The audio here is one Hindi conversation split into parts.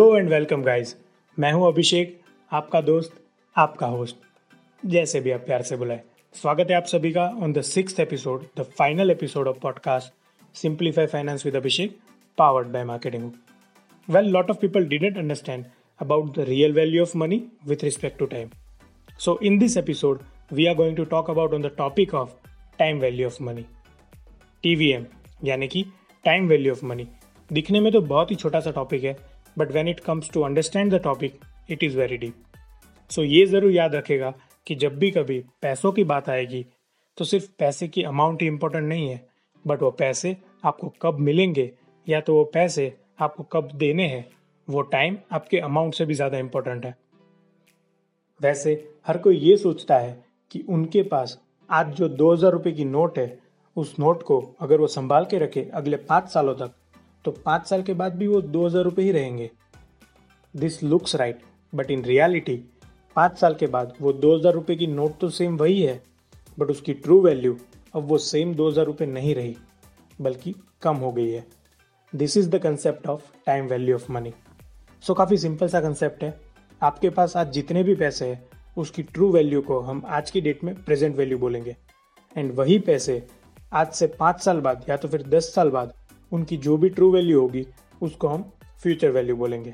Hello and welcome guys. मैं हूँ अभिषेक आपका दोस्त आपका होस्ट। जैसे भी आप प्यार से बुलाए। स्वागत है आप सभी का on the six episode the final episode of podcast simplify finance with Abhishek powered by marketing well lot of people didn't understand about the real value of money with respect to time. So, in this episode, we are going to talk about on the topic of time value of money. TVM यानी कि टाइम वैल्यू ऑफ़ मनी दिखने में तो बहुत ही छोटा सा टॉपिक है। But when it comes to understand the topic it is very deep so ये ज़रूर याद रखेगा कि जब भी कभी पैसों की बात आएगी तो सिर्फ़ पैसे की अमाउंट ही इम्पोर्टेंट नहीं है बट वो पैसे आपको कब मिलेंगे, या तो वो पैसे आपको कब देने हैं, वो टाइम आपके अमाउंट से भी ज़्यादा इम्पोर्टेंट है। वैसे हर कोई ये सोचता है कि उनके पास आज जो दो हज़ार रुपये की नोट है, उस नोट को अगर वो संभाल के रखे अगले पाँच सालों तक तो पाँच साल के बाद भी वो दो हज़ार रुपये ही रहेंगे। This looks right but in reality पाँच साल के बाद वो दो हज़ार रुपये की नोट तो सेम वही है बट उसकी ट्रू वैल्यू अब वो सेम दो हज़ार रुपये नहीं रही, बल्कि कम हो गई है। This is the concept of time value of money so काफ़ी सिंपल सा कंसेप्ट है। आपके पास आज जितने भी पैसे हैं, उसकी ट्रू वैल्यू को हम आज की डेट में प्रेजेंट वैल्यू बोलेंगे। एंड वही पैसे आज से पाँच साल बाद या तो फिर दस साल बाद उनकी जो भी ट्रू वैल्यू होगी, उसको हम फ्यूचर वैल्यू बोलेंगे।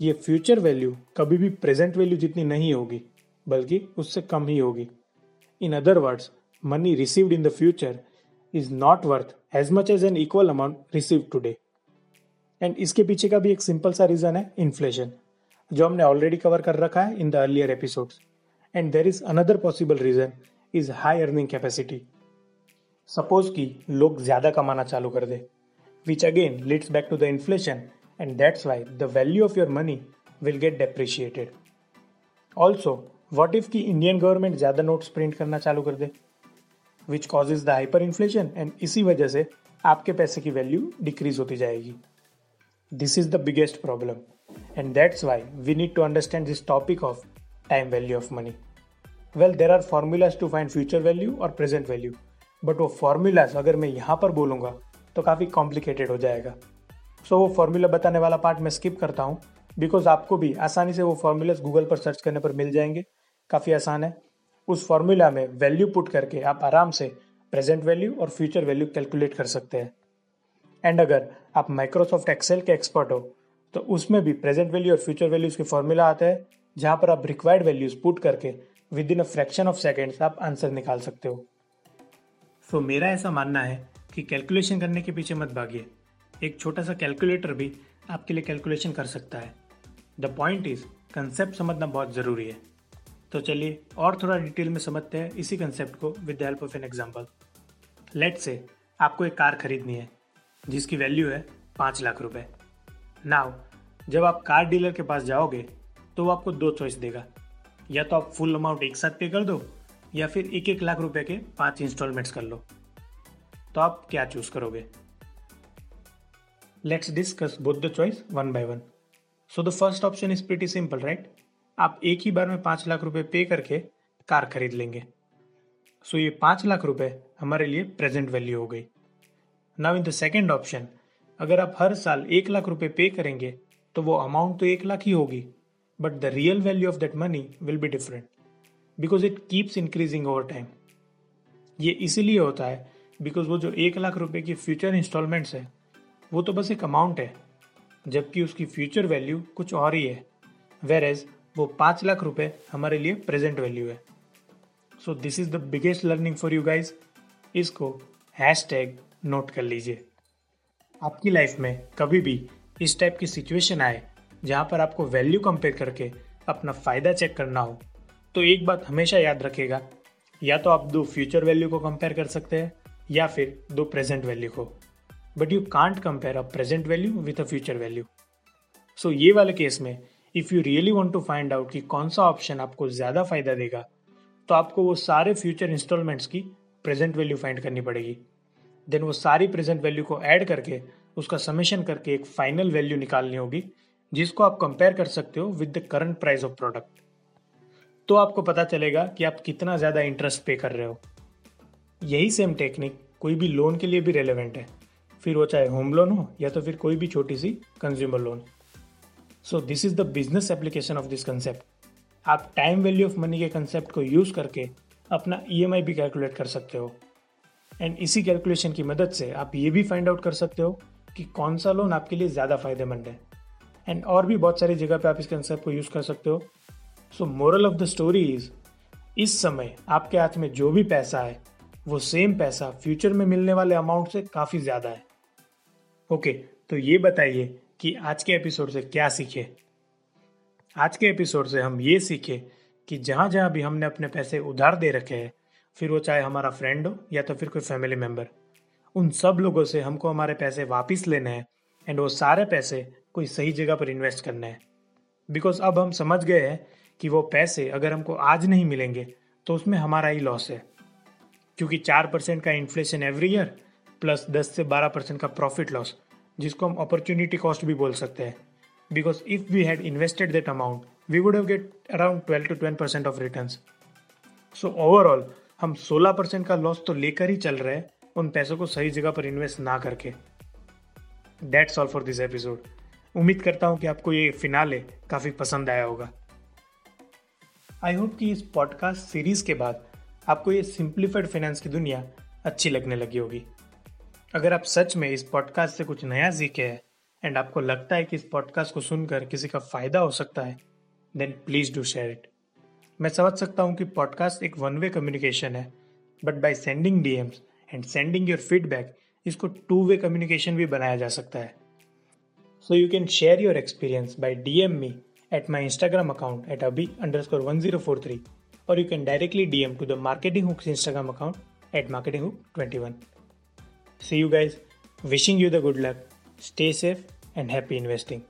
ये फ्यूचर वैल्यू कभी भी प्रेजेंट वैल्यू जितनी नहीं होगी, बल्कि उससे कम ही होगी। In other words money received in the future is not worth as much as an equal amount receive today and इसके पीछे का भी एक सिंपल सा रीजन है इन्फ्लेशन जो हमने ऑलरेडी कवर कर रखा है in the earlier episodes and there is another possible reason is high earning capacity suppose कि लोग ज़्यादा कमाना चालू कर दे। Which again leads back to the inflation and that's why the value of your money will get depreciated also what if की इंडियन गवर्नमेंट ज़्यादा नोट्स प्रिंट करना चालू कर दे? Which causes the hyperinflation and इसी वजह से आपके पैसे की वैल्यू डिक्रीज होती जाएगी. This is the biggest problem, and that's why we need to understand this topic of time value of money. Well, there are formulas to find future value और present value, बट वो फॉर्मूलाज अगर मैं यहाँ पर बोलूँगा तो काफ़ी कॉम्प्लिकेटेड हो जाएगा। सो वो फॉर्मूला बताने वाला पार्ट मैं स्किप करता हूँ। बिकॉज़ आपको भी आसानी से वो फॉर्मूलाज गूगल पर सर्च करने पर मिल जाएँगे। काफ़ी आसान है। उस फॉर्मूला में वैल्यू पुट करके आप आराम से प्रेजेंट वैल्यू और फ्यूचर वैल्यू कैलकुलेट कर सकते हैं। एंड अगर आप माइक्रोसॉफ्ट एक्सेल के एक्सपर्ट हो तो उसमें भी प्रेजेंट वैल्यू और फ्यूचर वैल्यूज़ के फॉर्मूला आता है जहाँ पर आप रिक्वायर्ड वैल्यूज़ पुट करके within a fraction of seconds आप आंसर निकाल सकते हो। सो so, मेरा ऐसा मानना है कि कैलकुलेशन करने के पीछे मत भागिए। एक छोटा सा कैलकुलेटर भी आपके लिए कैलकुलेशन कर सकता है। द पॉइंट इज़ कंसेप्ट समझना बहुत ज़रूरी है। तो चलिए, और थोड़ा डिटेल में समझते हैं इसी कंसेप्ट को with the help of an example let से आपको एक कार खरीदनी है, जिसकी वैल्यू है पाँच लाख रुपए। नाउ जब आप कार डीलर के पास जाओगे तो वो आपको दो चॉइस देगा। या तो आप फुल अमाउंट एक साथ पे कर दो, या फिर एक एक लाख रुपए के पाँच इंस्टॉलमेंट्स कर लो। तो आप क्या चूज़ करोगे? Let's discuss both the choice one by one so the first option is pretty simple right आप एक ही बार में पाँच लाख रुपए पे करके कार खरीद लेंगे। सो so ये पाँच लाख रुपए हमारे लिए प्रेजेंट वैल्यू हो गई। Now in the second option अगर आप हर साल एक लाख रुपए पे करेंगे तो वो अमाउंट तो एक लाख ही होगी but the real value of that money will be different because it keeps increasing over time ये इसीलिए होता है बिकॉज़ वो जो एक लाख रुपए की फ्यूचर इंस्टॉलमेंट्स है, वो तो बस एक अमाउंट है, जबकि उसकी फ्यूचर वैल्यू कुछ और ही है। वेर एज वो पाँच लाख रुपए हमारे लिए प्रेजेंट वैल्यू है। So this is the biggest learning for you guys इसको हैश टैग नोट कर लीजिए। आपकी लाइफ में कभी भी इस टाइप की सिचुएशन आए, जहाँ पर आपको वैल्यू कंपेयर करके अपना फ़ायदा चेक करना हो तो एक बात हमेशा याद रखेगा, या तो आप दो फ्यूचर वैल्यू को कंपेयर कर सकते हैं या फिर दो प्रेजेंट वैल्यू को but you can't compare a present value with a future value so ये वाले केस में if you really want to find out कि कौन सा ऑप्शन आपको ज़्यादा फ़ायदा देगा तो आपको वो सारे फ्यूचर इंस्टॉलमेंट्स की प्रेजेंट वैल्यू फाइंड करनी पड़ेगी। देन वो सारी प्रेजेंट वैल्यू को ऐड करके, उसका समेशन करके एक फाइनल वैल्यू निकालनी होगी, जिसको आप कंपेयर कर सकते हो with the current price of product तो आपको पता चलेगा कि आप कितना ज़्यादा इंटरेस्ट पे कर रहे हो। यही सेम टेक्निक कोई भी लोन के लिए भी रेलेवेंट है। फिर वो चाहे होम लोन हो या तो फिर कोई भी छोटी सी consumer loan so this is the business application of this concept आप टाइम वैल्यू ऑफ़ मनी के कंसेप्ट को यूज़ करके अपना ई e भी कैलकुलेट कर सकते हो। एंड इसी कैलकुलेशन की मदद से आप ये भी फाइंड आउट कर सकते हो कि कौन सा लोन आपके लिए ज़्यादा फ़ायदेमंद है। एंड और भी बहुत सारी जगह पे आप इस कंसेप्ट को यूज़ कर सकते हो। So moral of the story is इस समय आपके हाथ में जो भी पैसा है वो सेम पैसा फ्यूचर में मिलने वाले अमाउंट से काफ़ी ज़्यादा है। ओके तो ये बताइए कि आज के एपिसोड से क्या सीखे? आज के एपिसोड से हम ये सीखे कि जहाँ जहाँ भी हमने अपने पैसे उधार दे रखे हैं, फिर वो चाहे हमारा फ्रेंड हो या तो फिर कोई फैमिली मेंबर उन सब लोगों से हमको हमारे पैसे वापस लेने हैं एंड वो सारे पैसे कोई सही जगह पर इन्वेस्ट करने हैं। बिकॉज़ अब हम समझ गए हैं कि वो पैसे अगर हमको आज नहीं मिलेंगे तो उसमें हमारा ही लॉस है। क्योंकि चार परसेंट का इन्फ्लेशन एवरी ईयर प्लस दस से बारह परसेंट का प्रॉफिट लॉस जिसको हम अपॉर्चुनिटी कॉस्ट भी बोल सकते हैं। Because if we had invested that amount we would have get around twelve to twenty percent of return so overall हम सोलह परसेंट का लॉस तो लेकर ही चल रहे हैं, उन पैसों को सही जगह पर इन्वेस्ट ना करके। That's all for this episode उम्मीद करता हूँ कि आपको ये फिनाले काफ़ी पसंद आया होगा। आई होप कि इस पॉडकास्ट सीरीज़ के बाद आपको ये सिंप्लीफाइड फाइनेंस की दुनिया अच्छी लगने लगी होगी। अगर आप सच में इस पॉडकास्ट से कुछ नया सीखे हैं एंड आपको लगता है कि इस पॉडकास्ट को सुनकर किसी का फ़ायदा हो सकता है then please do share it मैं समझ सकता हूँ कि पॉडकास्ट एक वन वे कम्युनिकेशन है but by sending DMs and sending your feedback इसको टू वे कम्युनिकेशन भी बनाया जा सकता है। So you can share your experience by DM me at my Instagram account one zero four 1043 or you can directly DM to the Marketing Hooks Instagram account at marketinghook21. See you guys. Wishing you the good luck. Stay safe and happy investing.